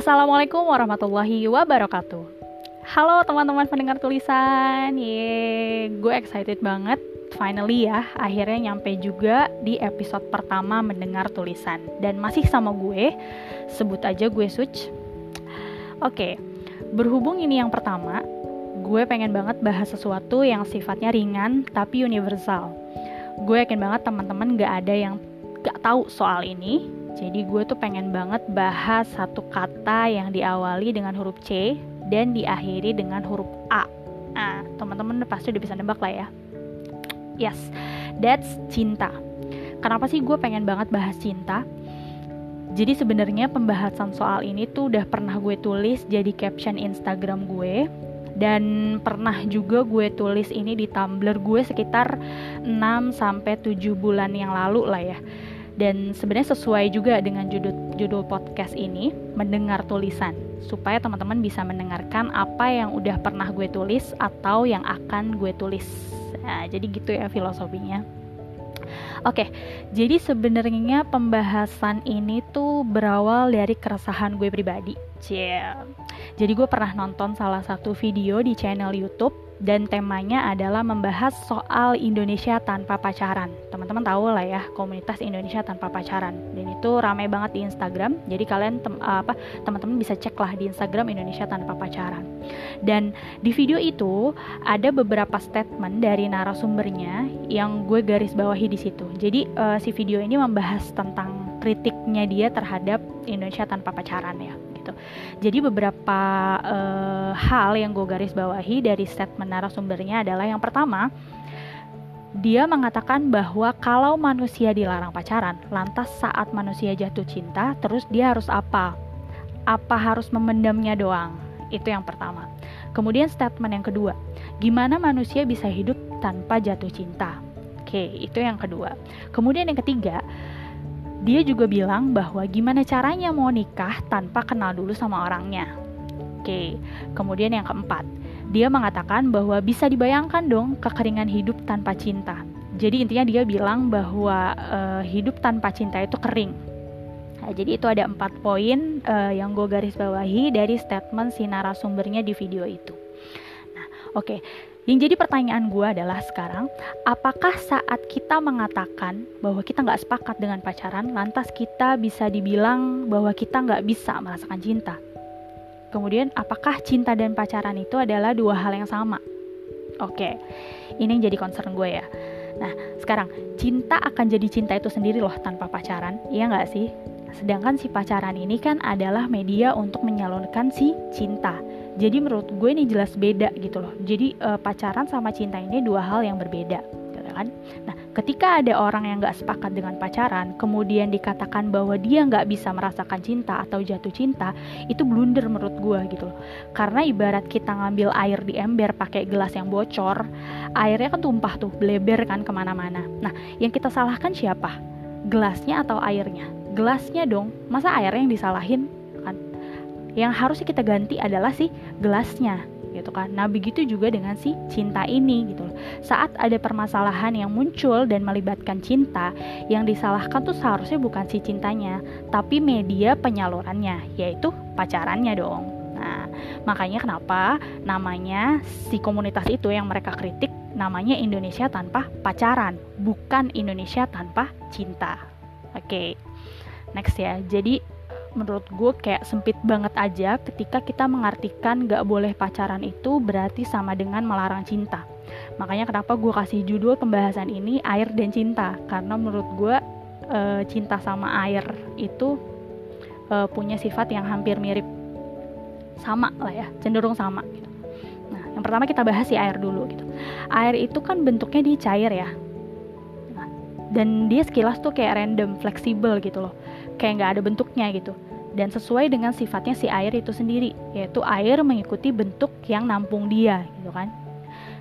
Assalamualaikum warahmatullahi wabarakatuh. Halo teman-teman pendengar tulisan, ye, gue excited banget. Finally ya, akhirnya nyampe juga di episode pertama mendengar tulisan dan masih sama gue. Sebut aja gue Such. Oke, berhubung ini yang pertama, gue pengen banget bahas sesuatu yang sifatnya ringan tapi universal. Gue yakin banget teman-teman gak ada yang gak tahu soal ini jadi gue tuh pengen banget bahas satu kata yang diawali dengan huruf C dan diakhiri dengan huruf A. Nah, teman-teman pasti udah bisa nebak lah ya. Yes, that's cinta. Kenapa sih gue pengen banget bahas cinta? Jadi sebenarnya pembahasan soal ini tuh udah pernah gue tulis jadi caption Instagram gue dan pernah juga gue tulis ini di Tumblr gue sekitar 6 sampai 7 bulan yang lalu lah ya dan sebenarnya sesuai juga dengan judul judul podcast ini mendengar tulisan supaya teman-teman bisa mendengarkan apa yang udah pernah gue tulis atau yang akan gue tulis nah, jadi gitu ya filosofinya Oke, jadi sebenarnya pembahasan ini tuh berawal dari keresahan gue pribadi. Cie. Jadi gue pernah nonton salah satu video di channel YouTube dan temanya adalah membahas soal Indonesia tanpa pacaran. Teman-teman tahu lah ya komunitas Indonesia tanpa pacaran dan itu ramai banget di Instagram. Jadi kalian tem apa teman-teman bisa cek lah di Instagram Indonesia tanpa pacaran. Dan di video itu ada beberapa statement dari narasumbernya yang gue garis bawahi di situ. Jadi uh, si video ini membahas tentang kritiknya dia terhadap Indonesia tanpa pacaran ya gitu. Jadi beberapa uh, hal yang gue garis bawahi dari statement narasumbernya adalah yang pertama, dia mengatakan bahwa kalau manusia dilarang pacaran, lantas saat manusia jatuh cinta, terus dia harus apa? Apa harus memendamnya doang? Itu yang pertama. Kemudian statement yang kedua, gimana manusia bisa hidup tanpa jatuh cinta? Oke, itu yang kedua. Kemudian yang ketiga, dia juga bilang bahwa gimana caranya mau nikah tanpa kenal dulu sama orangnya. Oke, kemudian yang keempat, dia mengatakan bahwa bisa dibayangkan dong kekeringan hidup tanpa cinta. Jadi intinya dia bilang bahwa uh, hidup tanpa cinta itu kering. Nah, jadi itu ada empat poin uh, yang gue garis bawahi dari statement si narasumbernya di video itu. Nah, oke. Okay. Yang jadi pertanyaan gue adalah sekarang, apakah saat kita mengatakan bahwa kita nggak sepakat dengan pacaran, lantas kita bisa dibilang bahwa kita nggak bisa merasakan cinta? Kemudian, apakah cinta dan pacaran itu adalah dua hal yang sama? Oke, ini yang jadi concern gue ya. Nah, sekarang cinta akan jadi cinta itu sendiri loh tanpa pacaran, iya nggak sih? Sedangkan si pacaran ini kan adalah media untuk menyalurkan si cinta jadi menurut gue ini jelas beda gitu loh. Jadi uh, pacaran sama cinta ini dua hal yang berbeda gitu kan? Nah ketika ada orang yang nggak sepakat dengan pacaran kemudian dikatakan bahwa dia nggak bisa merasakan cinta atau jatuh cinta itu blunder menurut gue gitu loh. Karena ibarat kita ngambil air di ember pakai gelas yang bocor airnya kan tumpah tuh bleber kan ke mana-mana. Nah yang kita salahkan siapa? Gelasnya atau airnya? Gelasnya dong. Masa airnya yang disalahin yang harusnya kita ganti adalah si gelasnya gitu kan. Nah, begitu juga dengan si cinta ini gitu loh. Saat ada permasalahan yang muncul dan melibatkan cinta, yang disalahkan tuh seharusnya bukan si cintanya, tapi media penyalurannya, yaitu pacarannya dong. Nah, makanya kenapa namanya si komunitas itu yang mereka kritik namanya Indonesia tanpa pacaran, bukan Indonesia tanpa cinta. Oke. Okay. Next ya. Jadi menurut gue kayak sempit banget aja ketika kita mengartikan gak boleh pacaran itu berarti sama dengan melarang cinta. Makanya kenapa gue kasih judul pembahasan ini air dan cinta karena menurut gue e, cinta sama air itu e, punya sifat yang hampir mirip sama lah ya cenderung sama gitu. Nah yang pertama kita bahas si air dulu gitu. Air itu kan bentuknya di cair ya. Nah, dan dia sekilas tuh kayak random, fleksibel gitu loh kayak nggak ada bentuknya gitu. Dan sesuai dengan sifatnya si air itu sendiri yaitu air mengikuti bentuk yang nampung dia gitu kan.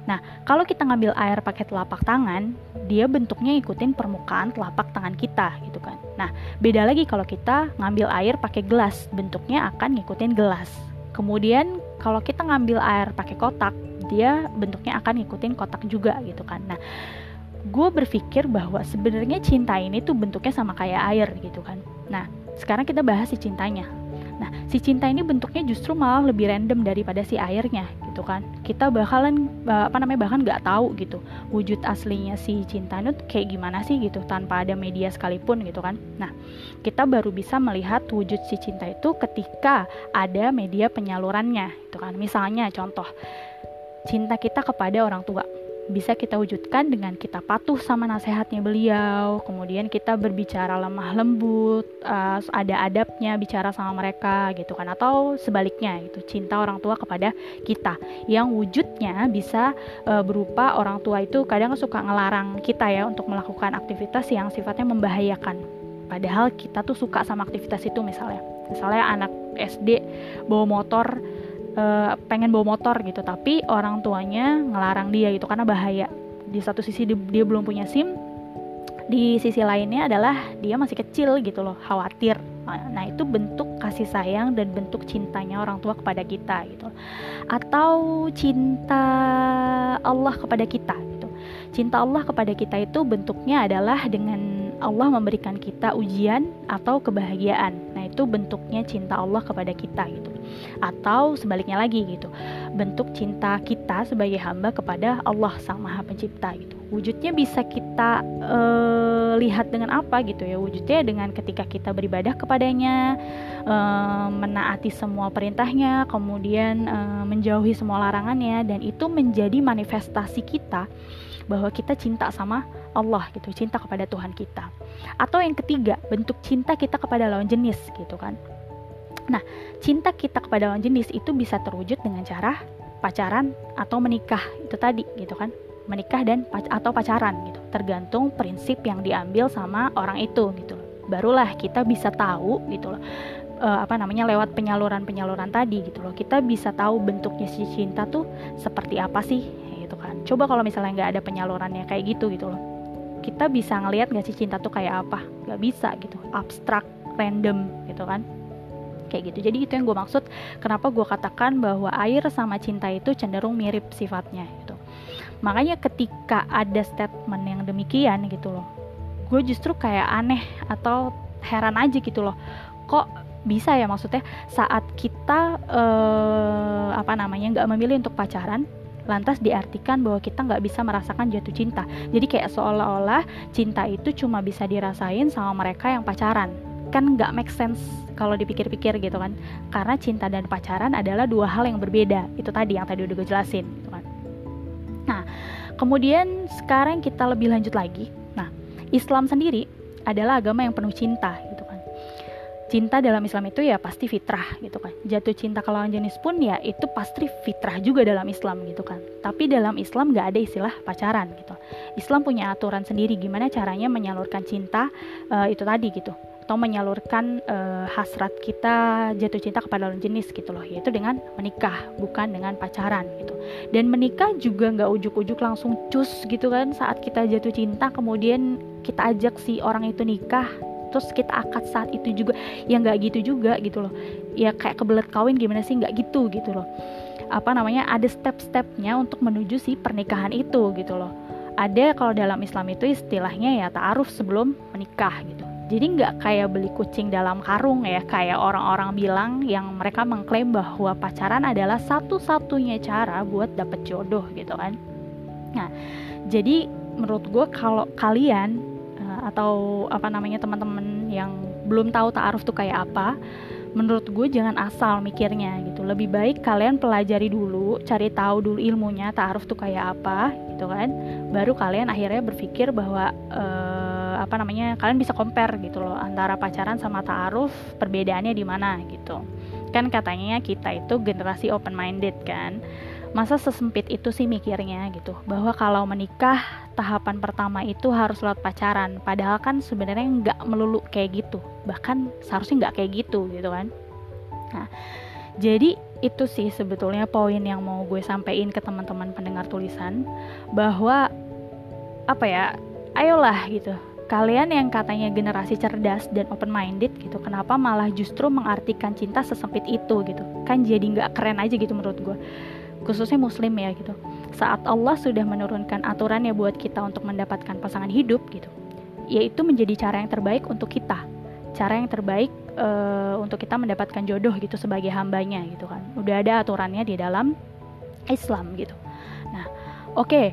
Nah kalau kita ngambil air pakai telapak tangan dia bentuknya ikutin permukaan telapak tangan kita gitu kan. Nah beda lagi kalau kita ngambil air pakai gelas bentuknya akan ngikutin gelas. Kemudian kalau kita ngambil air pakai kotak dia bentuknya akan ngikutin kotak juga gitu kan. Nah gue berpikir bahwa sebenarnya cinta ini tuh bentuknya sama kayak air gitu kan. Nah, sekarang kita bahas si cintanya. Nah, si cinta ini bentuknya justru malah lebih random daripada si airnya gitu kan. Kita bakalan apa namanya bahkan nggak tahu gitu wujud aslinya si cinta itu kayak gimana sih gitu tanpa ada media sekalipun gitu kan. Nah, kita baru bisa melihat wujud si cinta itu ketika ada media penyalurannya gitu kan. Misalnya contoh cinta kita kepada orang tua bisa kita wujudkan dengan kita patuh sama nasihatnya beliau, kemudian kita berbicara lemah lembut, uh, ada adabnya bicara sama mereka gitu kan, atau sebaliknya itu cinta orang tua kepada kita. Yang wujudnya bisa uh, berupa orang tua itu kadang suka ngelarang kita ya untuk melakukan aktivitas yang sifatnya membahayakan, padahal kita tuh suka sama aktivitas itu misalnya, misalnya anak SD bawa motor uh, pengen bawa motor gitu tapi orang tuanya ngelarang dia gitu karena bahaya. Di satu sisi dia, dia belum punya SIM di sisi lainnya adalah dia masih kecil gitu loh khawatir. Nah itu bentuk kasih sayang dan bentuk cintanya orang tua kepada kita gitu. Atau cinta Allah kepada kita gitu. Cinta Allah kepada kita itu bentuknya adalah dengan Allah memberikan kita ujian atau kebahagiaan. Nah itu bentuknya cinta Allah kepada kita gitu atau sebaliknya lagi gitu bentuk cinta kita sebagai hamba kepada Allah sang maha pencipta gitu wujudnya bisa kita uh, lihat dengan apa gitu ya wujudnya dengan ketika kita beribadah kepadanya uh, menaati semua perintahnya kemudian uh, menjauhi semua larangannya dan itu menjadi manifestasi kita bahwa kita cinta sama Allah gitu, cinta kepada Tuhan kita. Atau yang ketiga, bentuk cinta kita kepada lawan jenis gitu kan. Nah, cinta kita kepada lawan jenis itu bisa terwujud dengan cara pacaran atau menikah itu tadi gitu kan? Menikah dan atau pacaran gitu. Tergantung prinsip yang diambil sama orang itu gitu barulah kita bisa tahu gitu loh uh, apa namanya lewat penyaluran penyaluran tadi gitu loh. Kita bisa tahu bentuknya si cinta tuh seperti apa sih gitu kan? Coba kalau misalnya nggak ada penyalurannya kayak gitu gitu loh. Kita bisa ngelihat nggak sih cinta tuh kayak apa? Nggak bisa gitu. Abstrak random gitu kan kayak gitu. Jadi itu yang gue maksud kenapa gue katakan bahwa air sama cinta itu cenderung mirip sifatnya gitu. Makanya ketika ada statement yang demikian gitu loh gue justru kayak aneh atau heran aja gitu loh. Kok bisa ya maksudnya saat kita eh, apa namanya nggak memilih untuk pacaran lantas diartikan bahwa kita nggak bisa merasakan jatuh cinta. Jadi kayak seolah-olah cinta itu cuma bisa dirasain sama mereka yang pacaran kan nggak make sense kalau dipikir-pikir gitu kan. Karena cinta dan pacaran adalah dua hal yang berbeda. Itu tadi yang tadi udah gue jelasin gitu kan. Nah kemudian sekarang kita lebih lanjut lagi. Nah Islam sendiri adalah agama yang penuh cinta gitu kan. Cinta dalam Islam itu ya pasti fitrah gitu kan. Jatuh cinta ke lawan jenis pun ya itu pasti fitrah juga dalam Islam gitu kan. Tapi dalam Islam nggak ada istilah pacaran gitu. Islam punya aturan sendiri gimana caranya menyalurkan cinta uh, itu tadi gitu atau menyalurkan uh, hasrat kita jatuh cinta kepada lawan jenis gitu loh yaitu dengan menikah bukan dengan pacaran gitu. Dan menikah juga nggak ujuk-ujuk langsung cus gitu kan saat kita jatuh cinta kemudian kita ajak si orang itu nikah terus kita akad saat itu juga. Ya nggak gitu juga gitu loh. Ya kayak kebelet kawin gimana sih? Nggak gitu gitu loh. Apa namanya? Ada step-stepnya untuk menuju si pernikahan itu gitu loh. Ada kalau dalam Islam itu istilahnya ya ta'aruf sebelum menikah gitu jadi nggak kayak beli kucing dalam karung ya kayak orang-orang bilang yang mereka mengklaim bahwa pacaran adalah satu-satunya cara buat dapet jodoh gitu kan. Nah jadi menurut gue kalau kalian uh, atau apa namanya teman-teman yang belum tahu ta'aruf tuh kayak apa menurut gue jangan asal mikirnya gitu. Lebih baik kalian pelajari dulu cari tahu dulu ilmunya ta'aruf tuh kayak apa gitu kan. Baru kalian akhirnya berpikir bahwa uh, apa namanya kalian bisa compare gitu loh antara pacaran sama taaruf perbedaannya di mana gitu. Kan katanya kita itu generasi open minded kan. Masa sesempit itu sih mikirnya gitu bahwa kalau menikah tahapan pertama itu harus lewat pacaran. Padahal kan sebenarnya nggak melulu kayak gitu bahkan seharusnya nggak kayak gitu gitu kan. Nah jadi itu sih sebetulnya poin yang mau gue sampaikan ke teman-teman pendengar tulisan bahwa apa ya ayolah gitu kalian yang katanya generasi cerdas dan open minded gitu kenapa malah justru mengartikan cinta sesempit itu gitu? Kan jadi nggak keren aja gitu menurut gue khususnya muslim ya gitu. Saat Allah sudah menurunkan aturannya buat kita untuk mendapatkan pasangan hidup gitu yaitu menjadi cara yang terbaik untuk kita. Cara yang terbaik uh, untuk kita mendapatkan jodoh gitu sebagai hambanya gitu kan. Udah ada aturannya di dalam Islam gitu. Nah oke. Okay,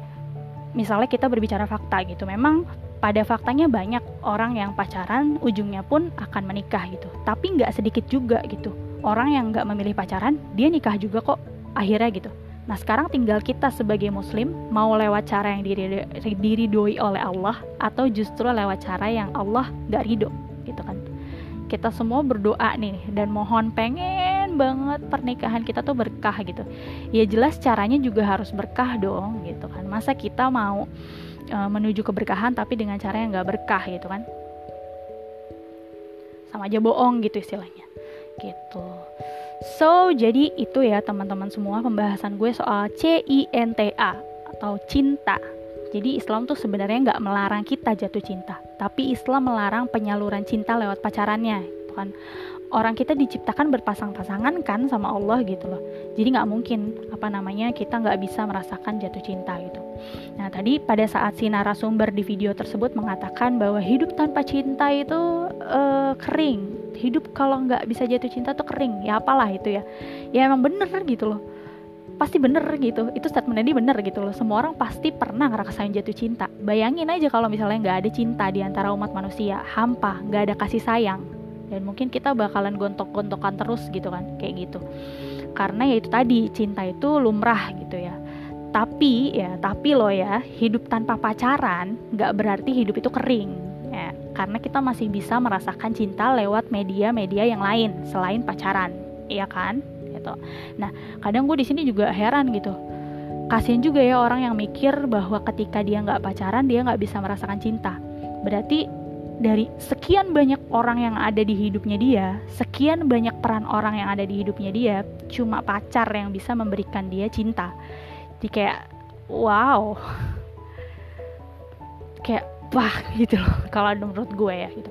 misalnya kita berbicara fakta gitu. Memang pada faktanya banyak orang yang pacaran ujungnya pun akan menikah gitu. Tapi nggak sedikit juga gitu. Orang yang nggak memilih pacaran dia nikah juga kok akhirnya gitu. Nah sekarang tinggal kita sebagai muslim mau lewat cara yang diri, diridoi oleh Allah atau justru lewat cara yang Allah nggak ridho gitu kan. Kita semua berdoa nih dan mohon pengen banget pernikahan kita tuh berkah gitu. Ya jelas caranya juga harus berkah dong gitu kan. Masa kita mau uh, menuju keberkahan tapi dengan cara yang nggak berkah gitu kan. Sama aja bohong gitu istilahnya. Gitu. So jadi itu ya teman-teman semua pembahasan gue soal C-I-N-T-A atau cinta. Jadi Islam tuh sebenarnya nggak melarang kita jatuh cinta tapi Islam melarang penyaluran cinta lewat pacarannya gitu kan orang kita diciptakan berpasang-pasangan kan sama Allah gitu loh. Jadi nggak mungkin apa namanya kita nggak bisa merasakan jatuh cinta gitu. Nah tadi pada saat si narasumber di video tersebut mengatakan bahwa hidup tanpa cinta itu uh, kering. Hidup kalau nggak bisa jatuh cinta tuh kering. Ya apalah itu ya. Ya emang bener gitu loh. Pasti bener gitu. Itu statement dia bener gitu loh. Semua orang pasti pernah ngerasain jatuh cinta. Bayangin aja kalau misalnya nggak ada cinta di antara umat manusia. Hampa nggak ada kasih sayang dan mungkin kita bakalan gontok-gontokan terus gitu kan kayak gitu. Karena ya itu tadi cinta itu lumrah gitu ya. Tapi ya tapi loh ya hidup tanpa pacaran nggak berarti hidup itu kering ya. Karena kita masih bisa merasakan cinta lewat media-media yang lain selain pacaran iya kan? Gitu. Nah kadang gue di sini juga heran gitu. Kasian juga ya orang yang mikir bahwa ketika dia nggak pacaran dia nggak bisa merasakan cinta. Berarti dari sekian banyak orang yang ada di hidupnya dia, sekian banyak peran orang yang ada di hidupnya dia, cuma pacar yang bisa memberikan dia cinta. Jadi kayak wow. Kayak wah gitu loh kalau menurut gue ya gitu.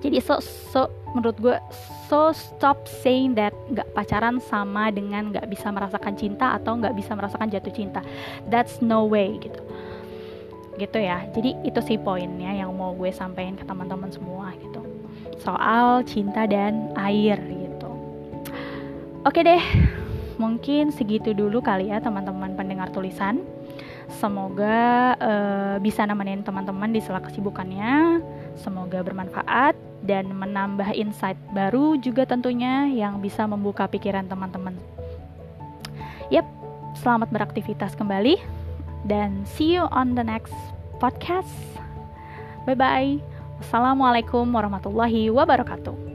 Jadi so so menurut gue so stop saying that nggak pacaran sama dengan nggak bisa merasakan cinta atau nggak bisa merasakan jatuh cinta. That's no way gitu gitu ya. Jadi itu sih poinnya yang mau gue sampaikan ke teman-teman semua gitu. Soal cinta dan air gitu. Oke deh mungkin segitu dulu kali ya teman-teman pendengar tulisan. Semoga uh, bisa nemenin teman-teman di sela kesibukannya. Semoga bermanfaat dan menambah insight baru juga tentunya yang bisa membuka pikiran teman-teman. Yap, selamat beraktivitas kembali dan see you on the next podcast. Bye bye. Wassalamualaikum warahmatullahi wabarakatuh.